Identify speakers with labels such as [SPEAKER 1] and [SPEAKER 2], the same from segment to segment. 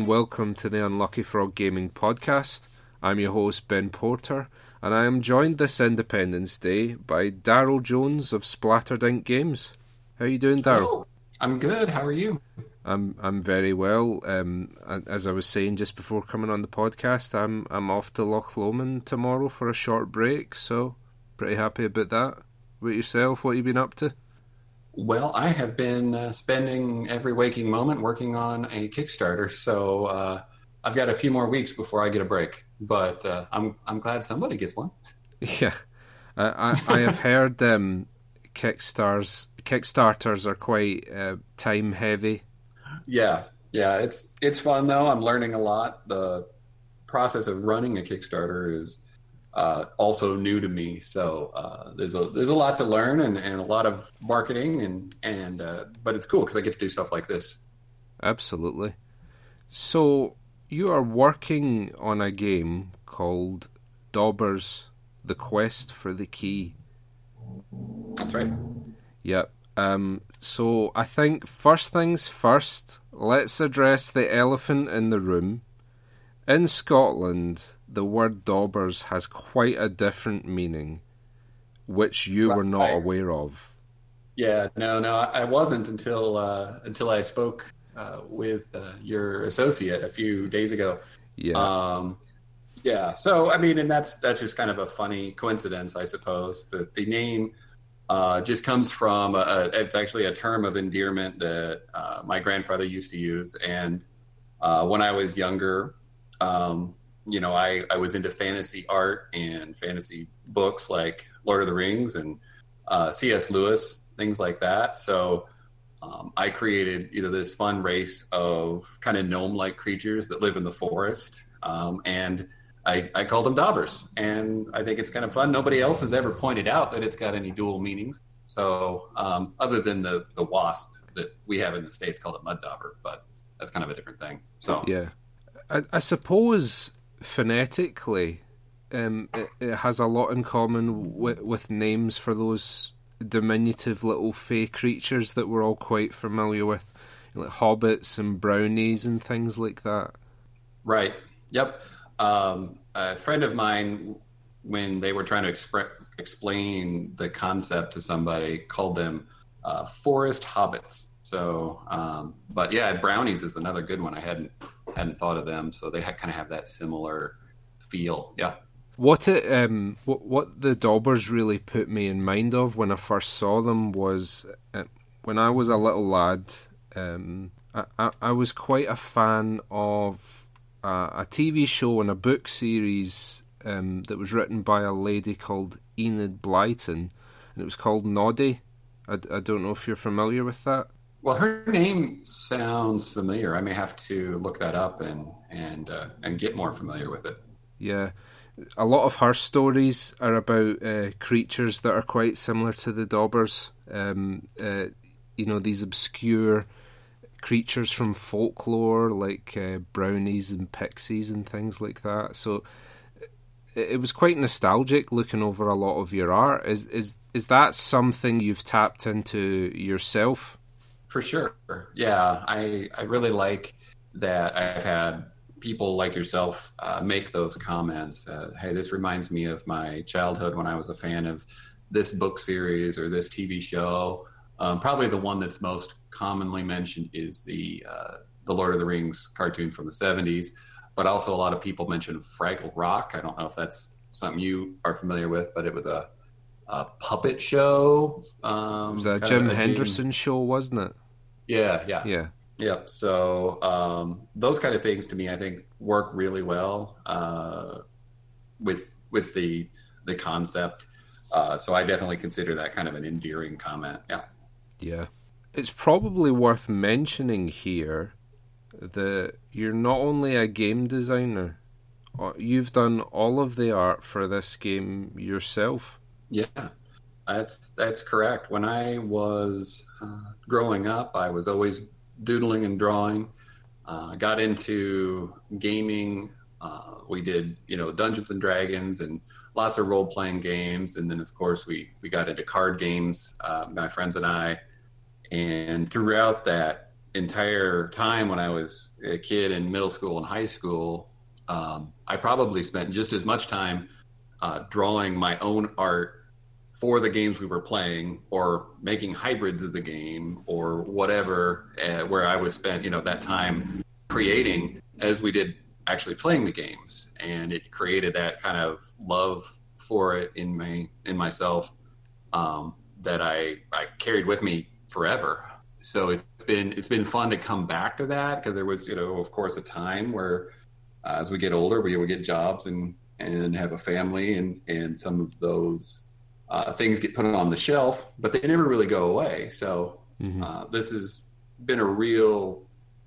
[SPEAKER 1] and welcome to the Unlucky Frog Gaming Podcast. I'm your host, Ben Porter, and I am joined this Independence Day by Daryl Jones of Splattered Ink Games. How are you doing, Daryl?
[SPEAKER 2] I'm good. How are you?
[SPEAKER 1] I'm I'm very well. Um, as I was saying just before coming on the podcast, I'm I'm off to Loch Lomond tomorrow for a short break, so pretty happy about that. With yourself, what you been up to?
[SPEAKER 2] Well, I have been uh, spending every waking moment working on a Kickstarter, so uh, I've got a few more weeks before I get a break. But uh, I'm I'm glad somebody gets one.
[SPEAKER 1] Yeah, I I have heard um, Kickstarters Kickstarters are quite uh, time heavy.
[SPEAKER 2] Yeah, yeah, it's it's fun though. I'm learning a lot. The process of running a Kickstarter is uh, also new to me. So uh, there's a there's a lot to learn and, and a lot of marketing and and uh, but it's cool because I get to do stuff like this.
[SPEAKER 1] Absolutely. So you are working on a game called Daubers: The Quest for the Key.
[SPEAKER 2] That's right.
[SPEAKER 1] Yep. Um, so I think first things first, let's address the elephant in the room. In Scotland, the word daubers has quite a different meaning, which you right. were not aware of.
[SPEAKER 2] Yeah, no, no, I wasn't until uh, until I spoke uh, with uh, your associate a few days ago.
[SPEAKER 1] Yeah.
[SPEAKER 2] Um, yeah. So I mean, and that's that's just kind of a funny coincidence, I suppose. But the name uh, just comes from a, a, it's actually a term of endearment that uh, my grandfather used to use, and uh, when I was younger, um, you know, I, I was into fantasy art and fantasy books like Lord of the Rings and uh, C.S. Lewis, things like that. So um, I created, you know, this fun race of kind of gnome-like creatures that live in the forest, um, and I, I call them daubers, and I think it's kind of fun. Nobody else has ever pointed out that it's got any dual meanings. So, um, other than the the wasp that we have in the states called a mud dauber, but that's kind of a different thing. So,
[SPEAKER 1] yeah, I, I suppose phonetically, um, it, it, has a lot in common with, with names for those diminutive little fey creatures that we're all quite familiar with, like hobbits and brownies and things like that.
[SPEAKER 2] Right. Yep. Um, a friend of mine, when they were trying to explain the concept to somebody, called them uh, forest hobbits. So, um, but yeah, brownies is another good one. I hadn't hadn't thought of them, so they kind of have that similar feel. Yeah.
[SPEAKER 1] What it um what what the daubers really put me in mind of when I first saw them was uh, when I was a little lad. Um, I, I, I was quite a fan of a, a TV show and a book series um, that was written by a lady called Enid Blyton, and it was called Noddy. I, I don't know if you're familiar with that.
[SPEAKER 2] Well, her name sounds familiar. I may have to look that up and and uh, and get more familiar with it.
[SPEAKER 1] Yeah, a lot of her stories are about uh, creatures that are quite similar to the Daubers. Um, uh, you know, these obscure creatures from folklore like uh, brownies and pixies and things like that. So it, it was quite nostalgic looking over a lot of your art. Is is is that something you've tapped into yourself?
[SPEAKER 2] For sure. Yeah, I I really like that I've had people like yourself uh, make those comments. Uh, hey, this reminds me of my childhood when I was a fan of this book series or this TV show. Um, probably the one that's most commonly mentioned is the uh, the Lord of the Rings cartoon from the '70s, but also a lot of people mention Fraggle Rock. I don't know if that's something you are familiar with, but it was a, a puppet show.
[SPEAKER 1] Um, it was a Jim Henderson show, wasn't it?
[SPEAKER 2] Yeah, yeah,
[SPEAKER 1] yeah.
[SPEAKER 2] Yep. So um, those kind of things to me, I think, work really well uh, with with the the concept. Uh, so I definitely consider that kind of an endearing comment. Yeah.
[SPEAKER 1] Yeah. It's probably worth mentioning here that you're not only a game designer, uh, you've done all of the art for this game yourself.
[SPEAKER 2] Yeah, that's that's correct. When I was uh, growing up, I was always doodling and drawing. Uh, got into gaming. Uh, we did, you know, Dungeons and Dragons and lots of role playing games, and then of course we we got into card games. Uh, my friends and I, and throughout that entire time when I was a kid in middle school and high school, um, I probably spent just as much time uh, drawing my own art for the games we were playing or making hybrids of the game or whatever uh, where i was spent you know that time creating as we did actually playing the games. And it created that kind of love for it in me in myself um, that I, I carried with me forever. So it's been it's been fun to come back to that because there was you know of course a time where uh, as we get older we would get jobs and and have a family and and some of those uh, things get put on the shelf, but they never really go away. So mm-hmm. uh, this has been a real,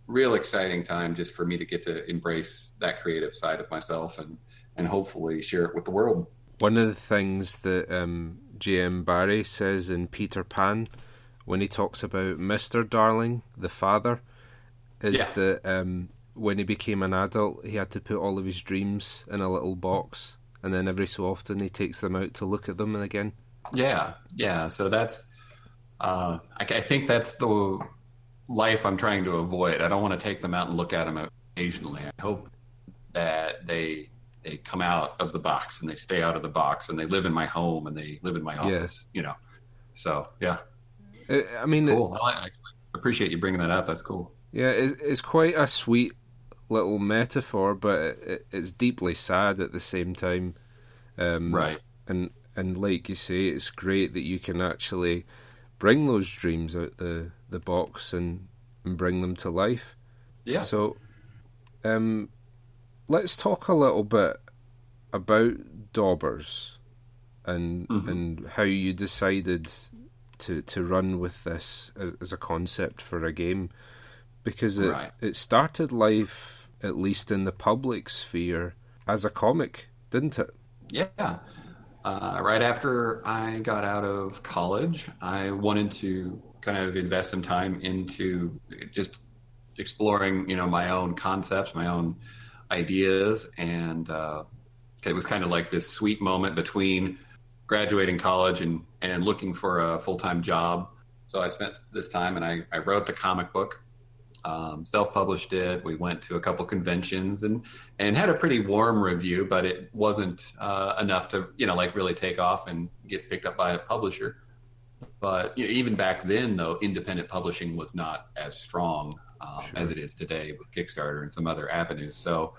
[SPEAKER 2] real exciting time just for me to get to embrace that creative side of myself and and hopefully share it with the world.
[SPEAKER 1] One of the things that um, J.M. Barrie says in Peter Pan when he talks about Mister Darling, the father, is yeah. that um, when he became an adult, he had to put all of his dreams in a little box and then every so often he takes them out to look at them again.
[SPEAKER 2] Yeah, yeah. So that's, uh, I, I think that's the life I'm trying to avoid. I don't want to take them out and look at them occasionally. I hope that they they come out of the box and they stay out of the box and they live in my home and they live in my office. Yes. You know, so yeah.
[SPEAKER 1] Uh, I mean,
[SPEAKER 2] cool. I, I appreciate you bringing that up. That's cool.
[SPEAKER 1] Yeah, it's, it's quite a sweet little metaphor, but it, it's deeply sad at the same time.
[SPEAKER 2] Um, right.
[SPEAKER 1] And and like you say, it's great that you can actually bring those dreams out the the box and, and bring them to life.
[SPEAKER 2] Yeah.
[SPEAKER 1] So, um, let's talk a little bit about Daubers and mm-hmm. and how you decided to to run with this as, as a concept for a game because it right. it started life at least in the public sphere as a comic, didn't it?
[SPEAKER 2] Yeah. Uh, right after I got out of college, I wanted to kind of invest some time into just exploring, you know, my own concepts, my own ideas, and uh, it was kind of like this sweet moment between graduating college and and looking for a full time job. So I spent this time and I, I wrote the comic book um, self-published it. We went to a couple conventions and and had a pretty warm review, but it wasn't uh, enough to you know like really take off and get picked up by a publisher. But you know, even back then, though, independent publishing was not as strong um, sure. as it is today with Kickstarter and some other avenues. So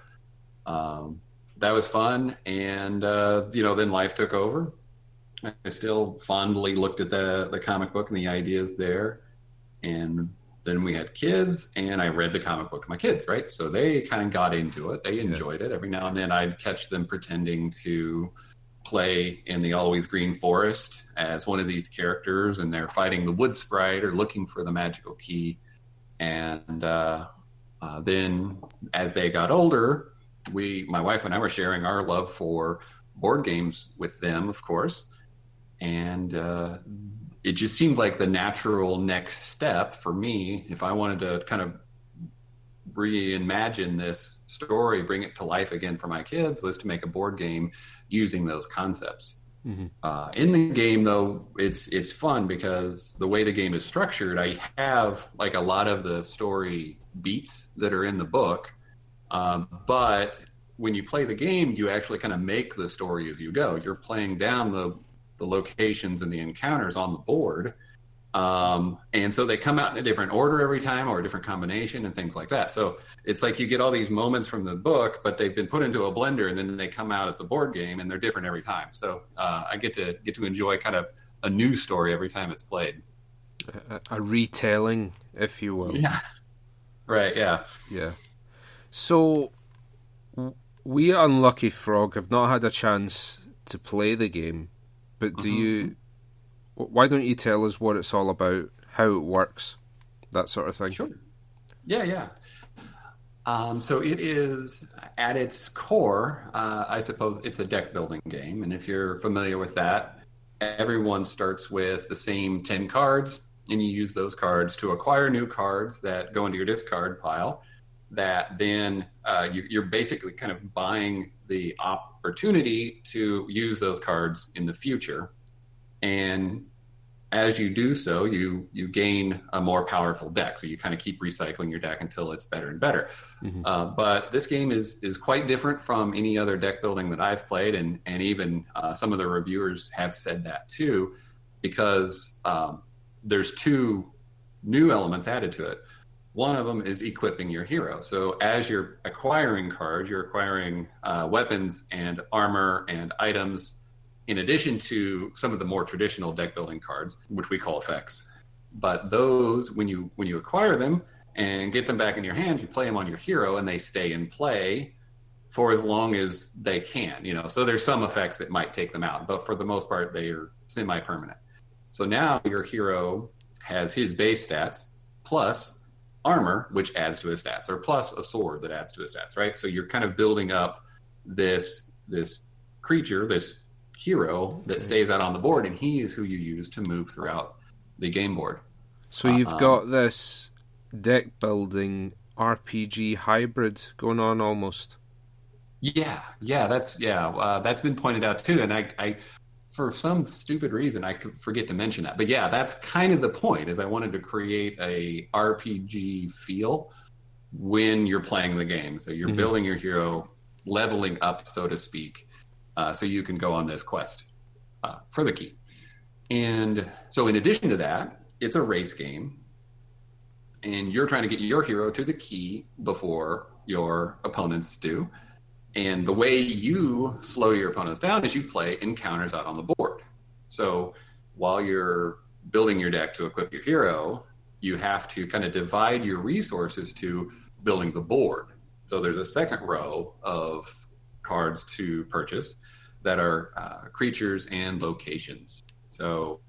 [SPEAKER 2] um, that was fun, and uh, you know then life took over. I still fondly looked at the the comic book and the ideas there, and then we had kids and I read the comic book to my kids, right? So they kind of got into it. They enjoyed yeah. it. Every now and then I'd catch them pretending to play in the Always Green Forest as one of these characters and they're fighting the wood sprite or looking for the magical key. And uh, uh, then as they got older, we, my wife and I were sharing our love for board games with them, of course. And uh, it just seemed like the natural next step for me if I wanted to kind of reimagine this story, bring it to life again for my kids, was to make a board game using those concepts. Mm-hmm. Uh, in the game, though, it's it's fun because the way the game is structured, I have like a lot of the story beats that are in the book, um, but when you play the game, you actually kind of make the story as you go. You're playing down the the locations and the encounters on the board. Um, and so they come out in a different order every time or a different combination and things like that. So it's like you get all these moments from the book, but they've been put into a blender and then they come out as a board game and they're different every time. So uh, I get to get to enjoy kind of a new story every time it's played.
[SPEAKER 1] A, a retelling, if you will.
[SPEAKER 2] Yeah. Right. Yeah.
[SPEAKER 1] Yeah. So we unlucky frog have not had a chance to play the game but do mm-hmm. you? Why don't you tell us what it's all about, how it works, that sort of thing?
[SPEAKER 2] Sure. Yeah, yeah. Um, so it is at its core, uh, I suppose it's a deck building game, and if you're familiar with that, everyone starts with the same ten cards, and you use those cards to acquire new cards that go into your discard pile. That then uh, you, you're basically kind of buying the opportunity to use those cards in the future. And as you do so, you you gain a more powerful deck. So you kind of keep recycling your deck until it's better and better. Mm-hmm. Uh, but this game is is quite different from any other deck building that I've played, and and even uh, some of the reviewers have said that too, because um, there's two new elements added to it. One of them is equipping your hero. So as you're acquiring cards, you're acquiring uh, weapons and armor and items in addition to some of the more traditional deck building cards, which we call effects. But those, when you when you acquire them and get them back in your hand, you play them on your hero, and they stay in play for as long as they can. You know, so there's some effects that might take them out, but for the most part, they are semi-permanent. So now your hero has his base stats plus armor, which adds to his stats, or plus a sword that adds to his stats, right? So you're kind of building up this this creature, this hero that stays out on the board, and he is who you use to move throughout the game board.
[SPEAKER 1] So you've uh, got this deck building RPG hybrid going on almost.
[SPEAKER 2] Yeah, yeah, that's yeah, uh, that's been pointed out too, and I, I, for some stupid reason, I could forget to mention that, but yeah, that's kind of the point. Is I wanted to create a RPG feel when you're playing the game, so you're mm-hmm. building your hero, leveling up, so to speak, uh, so you can go on this quest uh, for the key. And so, in addition to that, it's a race game, and you're trying to get your hero to the key before your opponents do. And the way you slow your opponents down is you play encounters out on the board. So while you're building your deck to equip your hero, you have to kind of divide your resources to building the board. So there's a second row of cards to purchase that are uh, creatures and locations. So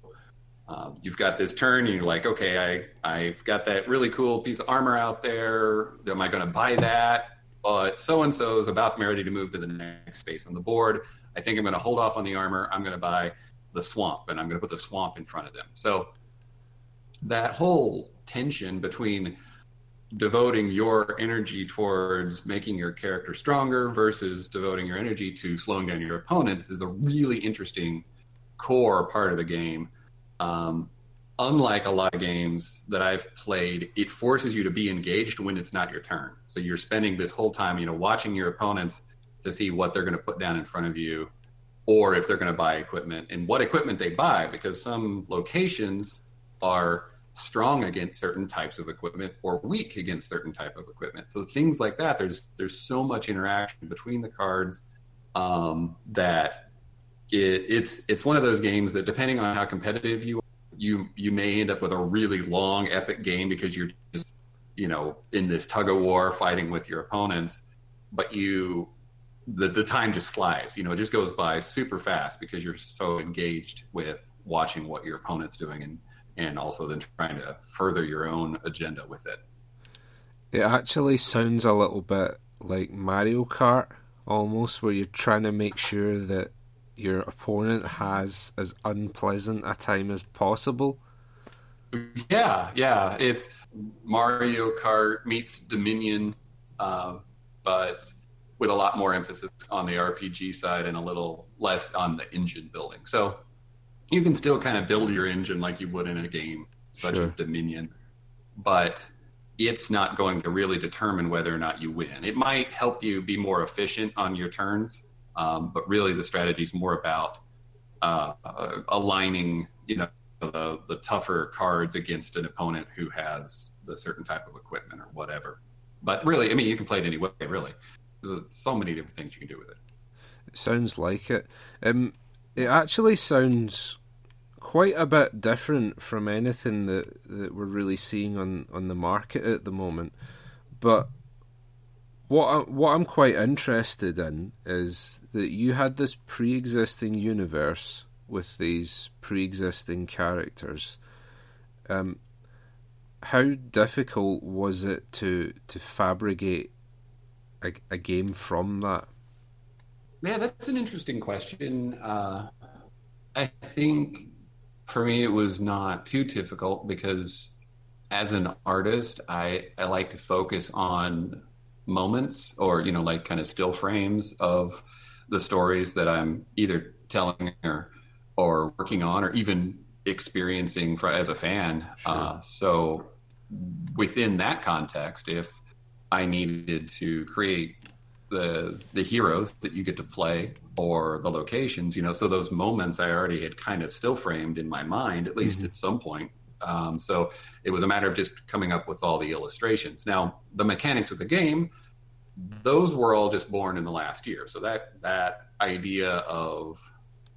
[SPEAKER 2] um, you've got this turn, and you're like, okay, I I've got that really cool piece of armor out there. Am I going to buy that? But so and so is about ready to move to the next space on the board. I think I'm going to hold off on the armor. I'm going to buy the swamp, and I'm going to put the swamp in front of them. So that whole tension between devoting your energy towards making your character stronger versus devoting your energy to slowing down your opponents is a really interesting core part of the game. Um, unlike a lot of games that I've played, it forces you to be engaged when it's not your turn. So you're spending this whole time, you know, watching your opponents to see what they're going to put down in front of you or if they're going to buy equipment and what equipment they buy because some locations are strong against certain types of equipment or weak against certain type of equipment. So things like that, there's there's so much interaction between the cards um, that it, it's it's one of those games that depending on how competitive you you you may end up with a really long epic game because you're just you know in this tug of war fighting with your opponents, but you the the time just flies. You know, it just goes by super fast because you're so engaged with watching what your opponent's doing and and also then trying to further your own agenda with it.
[SPEAKER 1] It actually sounds a little bit like Mario Kart almost, where you're trying to make sure that your opponent has as unpleasant a time as possible.
[SPEAKER 2] Yeah, yeah. It's Mario Kart meets Dominion, uh, but with a lot more emphasis on the RPG side and a little less on the engine building. So you can still kind of build your engine like you would in a game such sure. as Dominion, but it's not going to really determine whether or not you win. It might help you be more efficient on your turns, um, but really the strategy is more about uh, aligning, you know, the, the tougher cards against an opponent who has the certain type of equipment or whatever. But really, I mean, you can play it any way. Really, there's so many different things you can do with it.
[SPEAKER 1] It sounds like it. Um, it actually sounds quite a bit different from anything that, that we're really seeing on, on the market at the moment. But what I, what I'm quite interested in is that you had this pre-existing universe with these pre-existing characters. Um, how difficult was it to to fabricate a, a game from that?
[SPEAKER 2] Yeah, that's an interesting question. Uh, I think for me it was not too difficult because as an artist, I, I like to focus on moments or, you know, like kind of still frames of the stories that I'm either telling or, or working on, or even experiencing for, as a fan.
[SPEAKER 1] Sure.
[SPEAKER 2] Uh, so within that context, if I needed to create the the heroes that you get to play or the locations, you know, so those moments I already had kind of still framed in my mind, at least
[SPEAKER 1] Mhm.
[SPEAKER 2] at some point. Um, so it was a matter of just coming up with all the illustrations. Now, the mechanics of the game, those were all just born in the last year. So that that idea of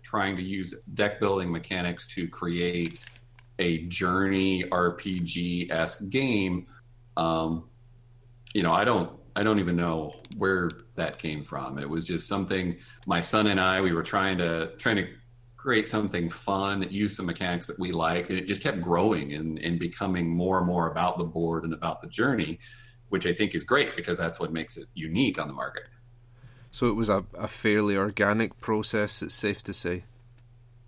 [SPEAKER 2] trying to use deck building mechanics to create a journey RPG esque game, um, you know, I don't I don't even know where that came from. It was just something my son and I we were trying to trying to create something fun that used some mechanics that we like, and it just kept growing and, and becoming more and more about the board and about the journey, which I think is great because that's what makes it unique on the market.
[SPEAKER 1] So it was a, a fairly organic process. It's safe to say.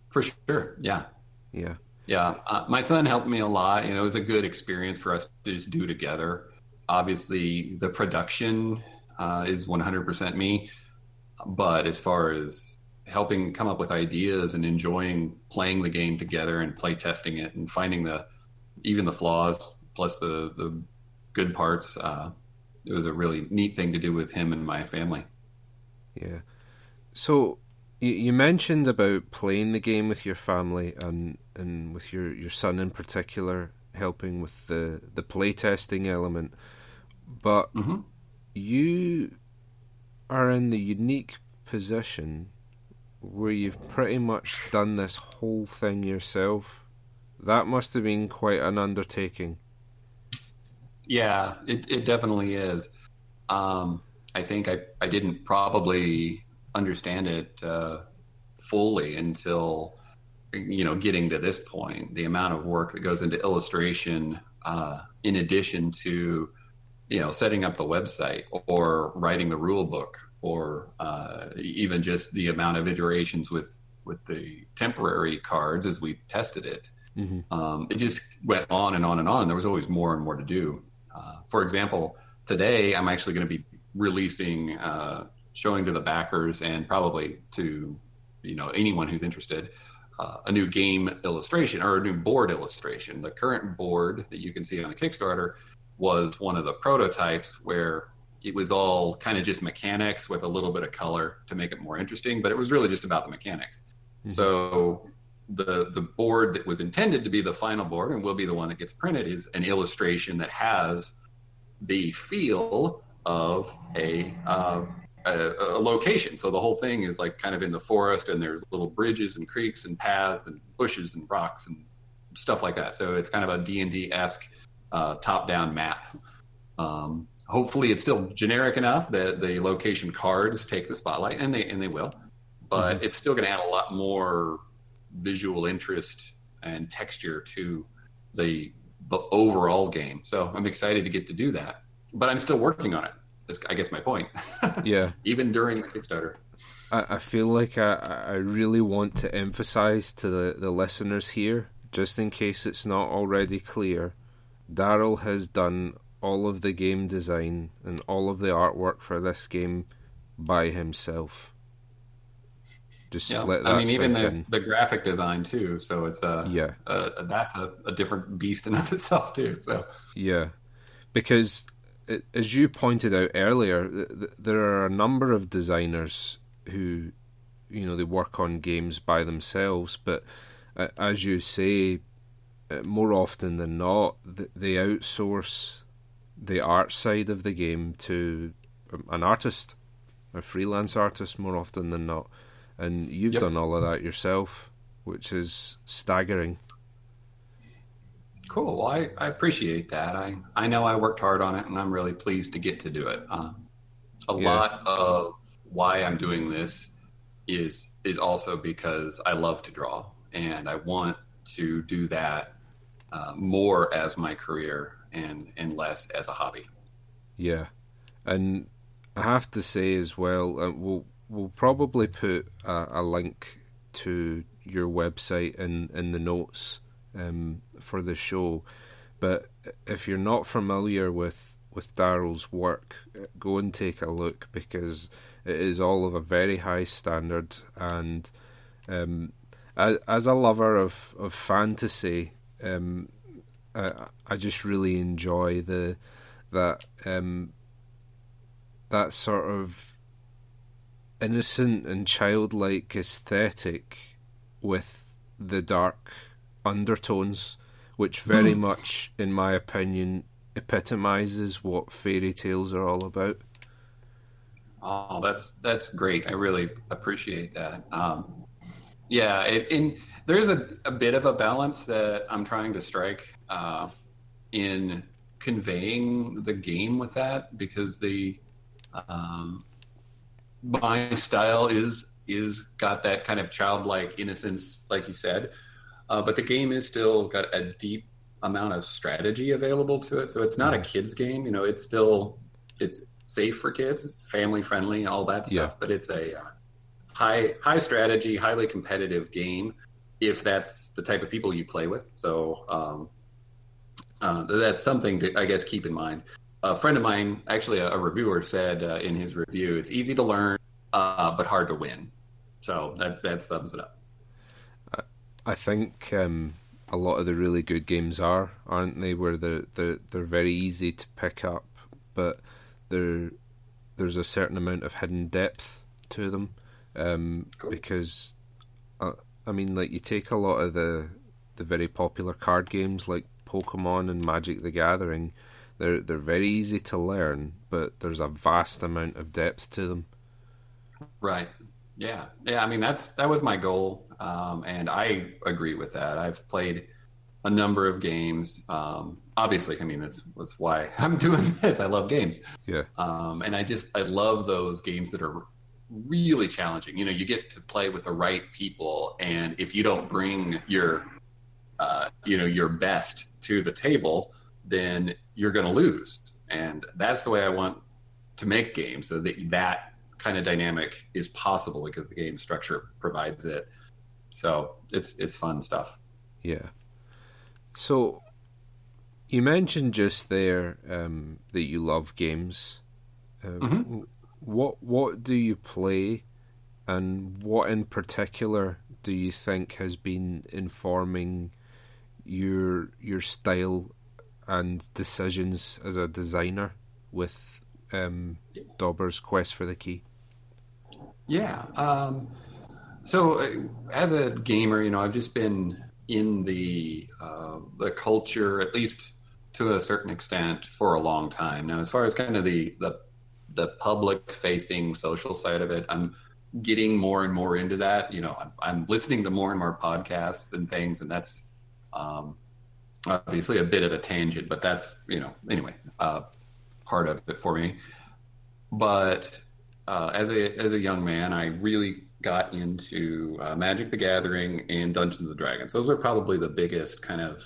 [SPEAKER 2] For sure, yeah.
[SPEAKER 1] Yeah.
[SPEAKER 2] Yeah, uh, my son helped me a lot. You know, it was a good experience for us to just do together. Obviously, the production uh, is 100% me, but as far as helping come up with ideas and enjoying playing the game together and play testing it and finding the even the flaws plus the the good parts, uh, it was a really neat thing to do with him and my family.
[SPEAKER 1] Yeah. So you, you mentioned about playing the game with your family and and with your, your son in particular helping with the the playtesting element, but
[SPEAKER 2] hmm
[SPEAKER 1] you are in the unique position where you've pretty much done this whole thing yourself. That must have been quite an undertaking.
[SPEAKER 2] Yeah, it, it definitely is. Um, I think I, I didn't probably understand it uh, fully until you know getting to this point. The amount of work that goes into illustration, uh, in addition to you know setting up the website or writing the rule book, or uh, even just the amount of iterations with with the temporary cards as we tested it
[SPEAKER 1] hmm
[SPEAKER 2] um, it just went on and on and on. There was always more and more to do. Uh, for example, today I'm actually going to be releasing, uh, showing to the backers and probably to you know anyone who's interested, uh, a new game illustration or a new board illustration. The current board that you can see on the Kickstarter was one of the prototypes where it was all kind of just mechanics with a little bit of color to make it more interesting, but it was really just about the mechanics.
[SPEAKER 1] Mhm.
[SPEAKER 2] So the the board that was intended to be the final board and will be the one that gets printed is an illustration that has the feel of a, uh, a a location. So the whole thing is like kind of in the forest, and there's little bridges and creeks and paths and bushes and rocks and stuff like that. So it's kind of a D and D esque uh, top down map. Um, hopefully, it's still generic enough that the location cards take the spotlight, and they and they will. But mm-hmm. it's still going to add a lot more visual interest and texture to the the overall game. So I'm excited to get to do that. But I'm still working on it. That's, I guess my point.
[SPEAKER 1] Yeah.
[SPEAKER 2] Even during the Kickstarter.
[SPEAKER 1] I, I feel like I, I really want to emphasize to the, the listeners here, just in case it's not already clear, Daryl has done all of the game design and all of the artwork for this game by himself. Just
[SPEAKER 2] Yeah,
[SPEAKER 1] let that
[SPEAKER 2] I mean, even the,
[SPEAKER 1] in.
[SPEAKER 2] the graphic design too. So it's a,
[SPEAKER 1] Yeah,
[SPEAKER 2] a that's a, a different beast in of itself too. So
[SPEAKER 1] yeah. Because, it, as you pointed out earlier, th- th- there are a number of designers who, you know, they work on games by themselves, but uh, as you say, uh, more often than not, th- they outsource the art side of the game to um, an artist, a freelance artist, more often than not. And you've
[SPEAKER 2] Yep.
[SPEAKER 1] done all of that yourself, which is staggering.
[SPEAKER 2] cool. Well, I, I appreciate that. I, I know I worked hard on it and I'm really pleased to get to do it. Um, a
[SPEAKER 1] Yeah.
[SPEAKER 2] lot of why I'm doing this is is also because I love to draw and I want to do that uh, more as my career and, and less as a hobby.
[SPEAKER 1] Yeah, and I have to say as well, uh, we'll we'll probably put a, a link to your website in in the notes um, for the show. But if you're not familiar with with Daryl's work, go and take a look because it is all of a very high standard, and um, as, as a lover of of fantasy, um, I, I just really enjoy the that um, that sort of innocent and childlike aesthetic with the dark undertones, which very mm. much, in my opinion, epitomizes what fairy tales are all about.
[SPEAKER 2] Oh, that's that's great. I really appreciate that. Um, yeah, it, in there's a, a bit of a balance that I'm trying to strike uh, in conveying the game with that because the um, my style is is got that kind of childlike innocence, like you said, uh, but the game is still got a deep amount of strategy available to it. So it's not a kids game. You know, it's still it's safe for kids, it's family friendly, all that stuff. Yeah. But it's a uh, high high strategy, highly competitive game if that's the type of people you play with. So um, uh, that's something to I guess keep in mind. A friend of mine, actually a, a reviewer, said uh, in his review, "It's easy to learn, uh, but hard to win." So that that sums it up.
[SPEAKER 1] I think um, a lot of the really good games are, aren't they? Where they're, they're, they're very easy to pick up, but there there's a certain amount of hidden depth to them. Um, cool. Because, uh, I mean, like you take a lot of the the very popular card games like Pokemon and Magic the Gathering, they're they're very easy to learn, but there's a vast amount of depth to them.
[SPEAKER 2] Right. Yeah. Yeah. I mean, that's that was my goal um, and I agree with that. I've played a number of games. Um, obviously, I mean that's that's why I'm doing this. I love games.
[SPEAKER 1] Yeah.
[SPEAKER 2] Um, and I just I love those games that are really challenging. You know, you get to play with the right people, and if you don't bring your uh, you know your best to the table, then you're going to lose. And that's the way I want to make games, so that that kind of dynamic is possible because the game structure provides it. So it's it's fun stuff.
[SPEAKER 1] Yeah. So you mentioned just there um, that you love games. Um, mm-hmm. What what do you play, and what in particular do you think has been informing your your style and decisions as a designer with um, Dauber's Quest for the Key?
[SPEAKER 2] Yeah. Um, so, uh, as a gamer, you know, I've just been in the uh, the culture, at least to a certain extent, for a long time now. As far as kind of the the the public facing social side of it, I'm getting more and more into that. You know, I'm, I'm listening to more and more podcasts and things, and that's um, obviously a bit of a tangent, but that's you know anyway uh, part of it for me. But uh, as a as a young man, I really got into uh, Magic the Gathering and Dungeons and Dragons. Those are probably the biggest kind of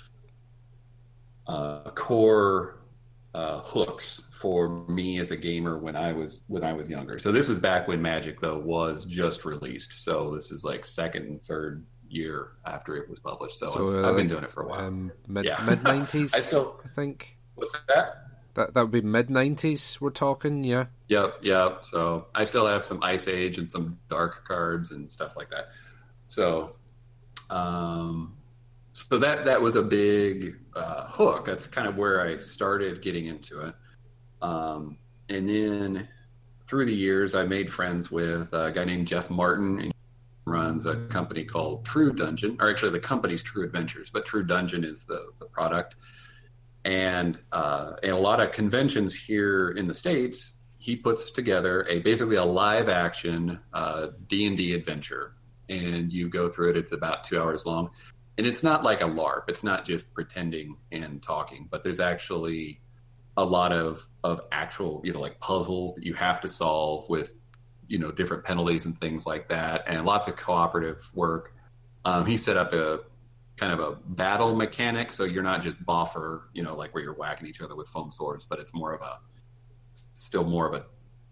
[SPEAKER 2] uh, core uh, hooks for me as a gamer when I was when I was younger. So this was back when Magic though was just released. So this is like second, third year after it was published. So, so I've been doing it for a while. Um,
[SPEAKER 1] mid yeah. nineties, I still I think.
[SPEAKER 2] What's that?
[SPEAKER 1] That that would be mid nineties. We're talking, yeah.
[SPEAKER 2] Yep, yep. So I still have some Ice Age and some Dark cards and stuff like that. So, um, so that that was a big uh, hook. That's kind of where I started getting into it. Um, and then through the years, I made friends with a guy named Jeff Martin. And runs a company called True Dungeon, or actually the company's True Adventures, but True Dungeon is the the product and uh, in a lot of conventions here in the states, he puts together a basically a live action uh, D and D adventure, and you go through it. It's about two hours long, and it's not like a LARP. It's not just pretending and talking, but there's actually a lot of of actual you know like puzzles that you have to solve with you know different penalties and things like that, and lots of cooperative work. Um, he set up a kind of a battle mechanic. So you're not just boffer, you know, like where you're whacking each other with foam swords, but it's more of a still more of a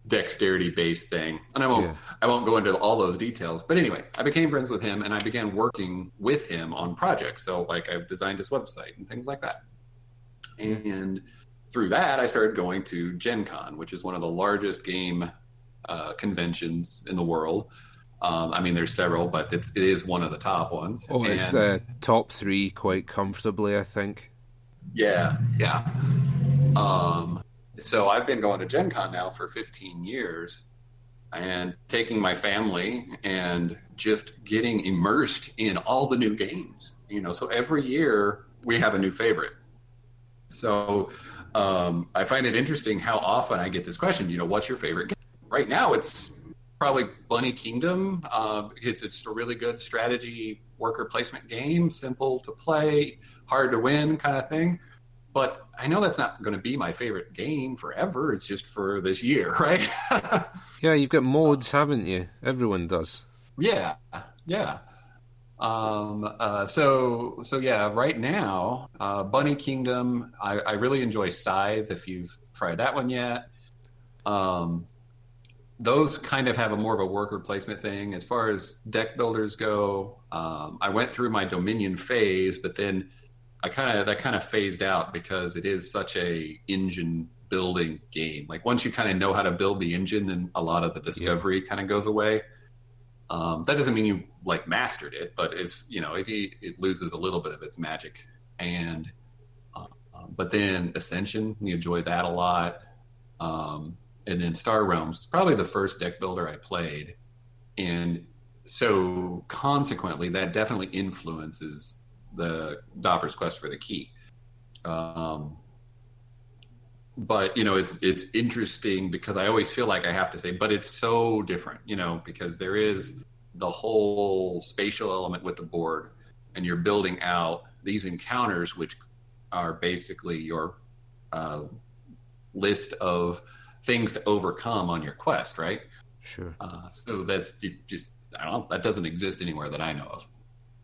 [SPEAKER 2] dexterity based thing. And I won't yeah. I won't go into all those details. But anyway, I became friends with him and I began working with him on projects. So like I've designed his website and things like that. And through that I started going to Gen Con, which is one of the largest game uh, conventions in the world. Um, I mean, there's several, but it's, it is one of the top ones.
[SPEAKER 1] Oh, it's uh, top three quite comfortably, I think.
[SPEAKER 2] Yeah, yeah. Um, so I've been going to Gen Con now for 15 years and taking my family and just getting immersed in all the new games. You know, so every year we have a new favorite. So um, I find it interesting how often I get this question. You know, what's your favorite game? Right now, it's probably Bunny Kingdom. Uh, it's just a really good strategy worker placement game, simple to play, hard to win, kind of thing. But I know that's not going to be my favorite game forever. It's just for this year, right?
[SPEAKER 1] yeah, you've got modes, haven't you? Everyone does.
[SPEAKER 2] Yeah, yeah. Um, uh, so so yeah, right now, uh, Bunny Kingdom. I, I really enjoy Scythe. If you've tried that one yet, um, those kind of have a more of a worker placement thing. As far as deck builders go, um, I went through my Dominion phase, but then I kind of that kind of phased out because it is such a engine building game. Like once you kind of know how to build the engine, then a lot of the discovery yeah. kind of goes away. Um, that doesn't mean you like mastered it, but it's you know it it loses a little bit of its magic. And uh, but then Ascension, we enjoy that a lot. Um, and then Star Realms, is probably the first deck builder I played, and so consequently, that definitely influences the Dauber's quest for the key. Um, but you know, it's it's interesting because I always feel like I have to say, but it's so different, you know, because there is the whole spatial element with the board, and you're building out these encounters, which are basically your uh, list of things to overcome on your quest, right?
[SPEAKER 1] Sure.
[SPEAKER 2] Uh, so that's just I don't that doesn't exist anywhere that I know of.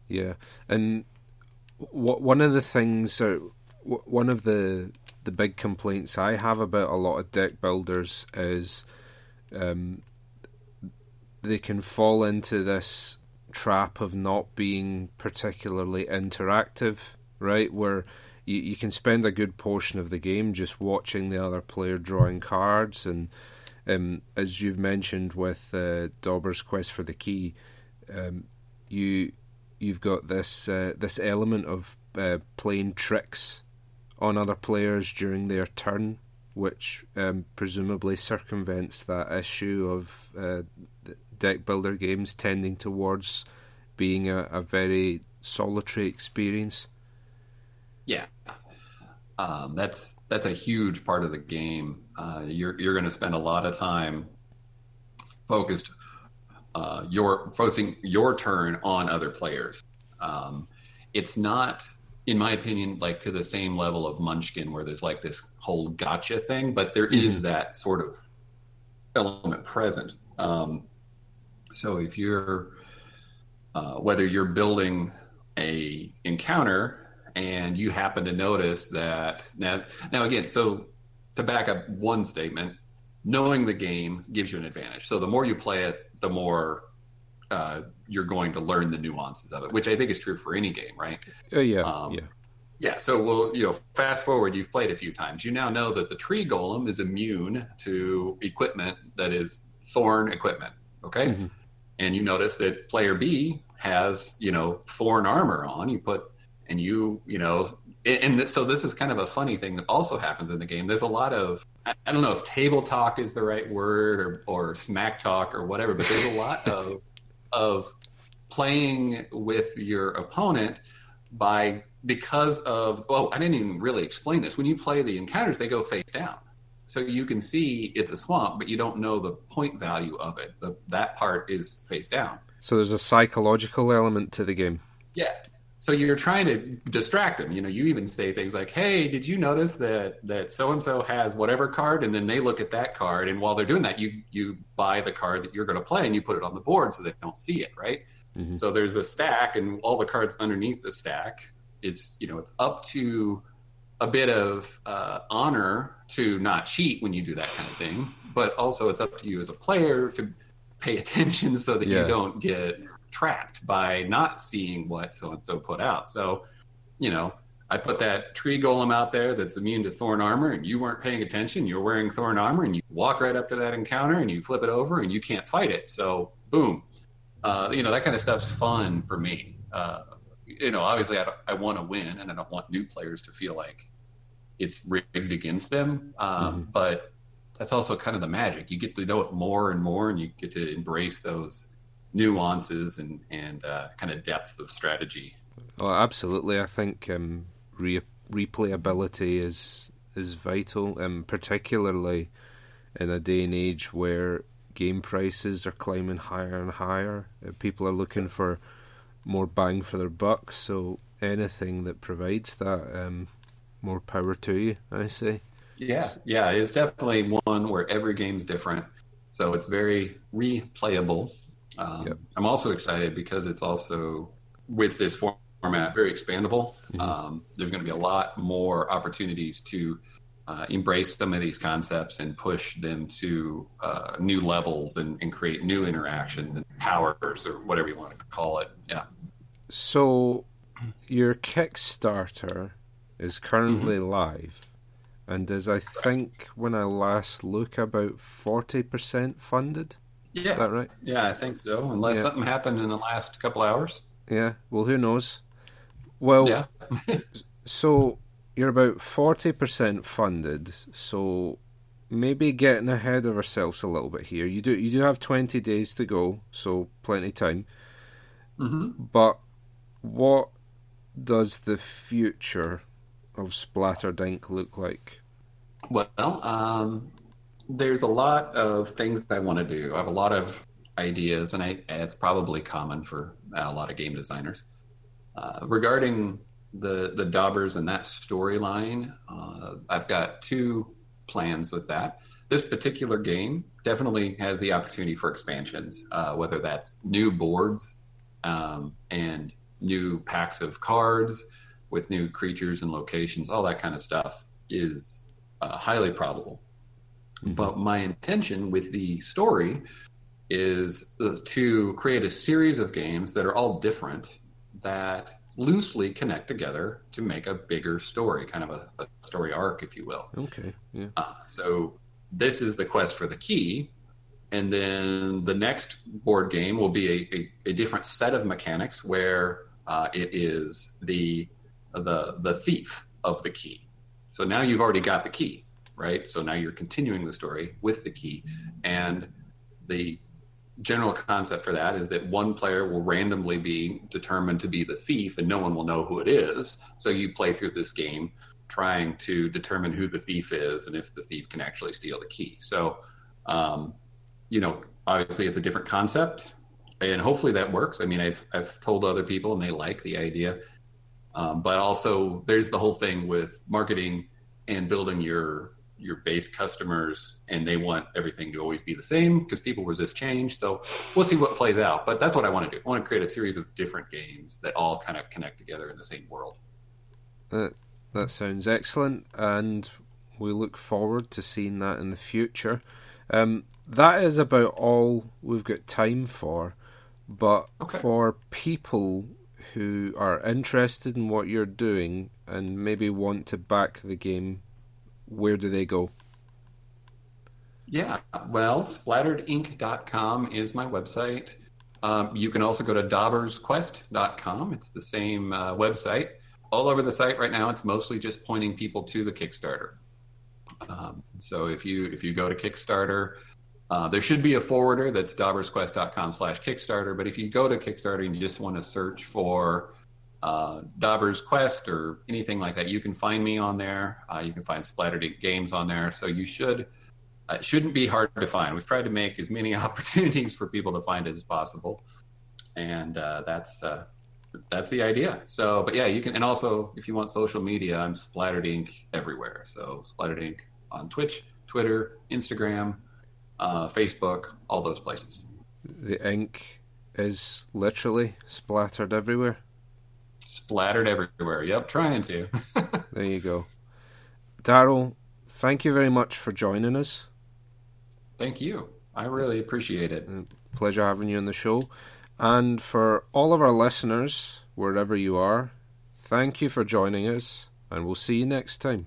[SPEAKER 1] Yeah, and what one of the things, or one of the the big complaints I have about a lot of deck builders is um, they can fall into this trap of not being particularly interactive, right? Where you, you can spend a good portion of the game just watching the other player drawing cards, and um, as you've mentioned with uh, Dauber's quest for the key, um, you you've got this uh, this element of uh, playing tricks on other players during their turn, which um, presumably circumvents that issue of uh, deck builder games tending towards being a, a very solitary experience.
[SPEAKER 2] Yeah, um, that's that's a huge part of the game. Uh, you're you're going to spend a lot of time focused uh, your focusing your turn on other players. Um, it's not in my opinion, like to the same level of Munchkin, where there's like this whole gotcha thing, but there is mm-hmm. that sort of element present. Um, so if you're, uh, whether you're building a encounter and you happen to notice that now, now again, so to back up one statement, knowing the game gives you an advantage. So the more you play it, the more uh, you're going to learn the nuances of it, which I think is true for any game, right?
[SPEAKER 1] Uh, yeah, um, yeah,
[SPEAKER 2] yeah. So, well, you know, fast forward, you've played a few times. You now know that the tree golem is immune to equipment that is thorn equipment. Okay, mm-hmm. and you notice that player B has you know thorn armor on. You put and you you know and so this is kind of a funny thing that also happens in the game. There's a lot of I don't know if table talk is the right word or or smack talk or whatever, but there's a lot of of playing with your opponent by because of oh i didn't even really explain this. When you play the encounters they go face down. So you can see it's a swamp but you don't know the point value of it. That part is face down.
[SPEAKER 1] So there's a psychological element to the game.
[SPEAKER 2] Yeah so you're trying to distract them you know you even say things like hey did you notice that that so and so has whatever card and then they look at that card and while they're doing that you you buy the card that you're going to play and you put it on the board so they don't see it right mm-hmm. so there's a stack and all the cards underneath the stack it's you know it's up to a bit of uh, honor to not cheat when you do that kind of thing but also it's up to you as a player to pay attention so that yeah. you don't get trapped by not seeing what so and so put out. So, you know, I put that tree golem out there that's immune to thorn armor, and you weren't paying attention. You're wearing thorn armor, and you walk right up to that encounter, and you flip it over, and you can't fight it. So, boom, uh, you know, that kind of stuff's fun for me. Uh, you know, obviously, I, I want to win, and I don't want new players to feel like it's rigged against them. Um, mm-hmm. But that's also kind of the magic. You get to know it more and more, and you get to embrace those nuances and and uh, kind of depth of strategy.
[SPEAKER 1] Oh, absolutely. I think um, re- replayability is is vital, um, particularly in a day and age where game prices are climbing higher and higher. Uh, people are looking for more bang for their buck. So anything that provides that, um, more power to you. I say.
[SPEAKER 2] Yeah, yeah, it's definitely one where every game's different, so it's very replayable. Um, yep. I'm also excited because it's also with this format very expandable. Mm-hmm. Um, there's going to be a lot more opportunities to uh, embrace some of these concepts and push them to uh, new levels and, and, create new interactions and powers or whatever you want to call it. Yeah.
[SPEAKER 1] So, your Kickstarter is currently mm-hmm. live and is, I think, when I last look, about 40% funded.
[SPEAKER 2] Yeah.
[SPEAKER 1] Is that right?
[SPEAKER 2] Yeah, I think so. Unless yeah. something happened in the last couple hours.
[SPEAKER 1] Yeah. Well, who knows? Well, yeah. so you're about 40% funded, so maybe getting ahead of ourselves a little bit here. You do you do have 20 days to go, so plenty of time.
[SPEAKER 2] Mm-hmm.
[SPEAKER 1] But what does the future of Splattered Ink. look like?
[SPEAKER 2] Well, um, there's a lot of things I want to do. I have a lot of ideas, and I, it's probably common for a lot of game designers. Uh, regarding the the Daubers and that storyline. Uh, I've got two plans with that. This particular game definitely has the opportunity for expansions, uh, whether that's new boards um, and new packs of cards with new creatures and locations, all that kind of stuff is uh, highly probable. Mm-hmm. But my intention with the story is uh, to create a series of games that are all different that loosely connect together to make a bigger story, kind of a, a story arc, if you will.
[SPEAKER 1] Okay. Yeah. Uh,
[SPEAKER 2] so this is the quest for the key, and then the next board game will be a, a, a different set of mechanics where uh, it is the the the thief of the key. So now you've already got the key, right? So now you're continuing the story with the key, and the general concept for that is that one player will randomly be determined to be the thief and no one will know who it is. So you play through this game trying to determine who the thief is and if the thief can actually steal the key. So, um, you know, obviously it's a different concept and hopefully that works. I mean, I've, I've told other people and they like the idea. Um, but also there's the whole thing with marketing and building your your base customers and they want everything to always be the same because people resist change. So we'll see what plays out. But that's what I want to do. I want to create a series of different games that all kind of connect together in the same world.
[SPEAKER 1] That that sounds excellent, and we look forward to seeing that in the future. Um, that is about all we've got time for. But okay. for people who are interested in what you're doing and maybe want to back the game where do they go?
[SPEAKER 2] Yeah, well, splatteredink.com is my website. Um, you can also go to daubersquest.com. It's the same uh, website. All over the site right now, it's mostly just pointing people to the Kickstarter. Um, so if you if you go to Kickstarter, uh, there should be a forwarder that's daubersquest.com slash Kickstarter. But if you go to Kickstarter and you just want to search for uh, Dauber's Quest or anything like that, you can find me on there. Uh, you can find Splattered Ink. Games on there. So you should uh, it shouldn't be hard to find. We've tried to make as many opportunities for people to find it as possible, and uh, that's uh, that's the idea. So, but yeah, you can. And also, if you want social media, I'm Splattered Ink. everywhere. So Splattered Ink. on Twitch, Twitter, Instagram, uh, Facebook, all those places.
[SPEAKER 1] The ink is literally splattered everywhere
[SPEAKER 2] splattered everywhere. Yep, trying to.
[SPEAKER 1] there you go. Daryl, thank you very much for joining us.
[SPEAKER 2] Thank you. I really appreciate it. Mm,
[SPEAKER 1] pleasure having you on the show. And for all of our listeners, wherever you are, thank you for joining us, and we'll see you next time.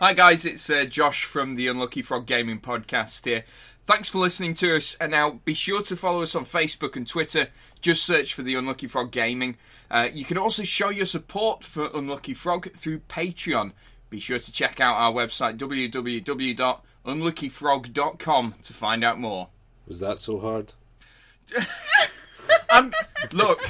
[SPEAKER 3] Hi, guys, it's uh, Josh from the Unlucky Frog Gaming Podcast here. Thanks for listening to us, and now be sure to follow us on Facebook and Twitter. Just search for the Unlucky Frog Gaming. Uh, you can also show your support for Unlucky Frog through Patreon. Be sure to check out our website www.unluckyfrog.com to find out more.
[SPEAKER 1] Was that so hard?
[SPEAKER 3] I'm, look.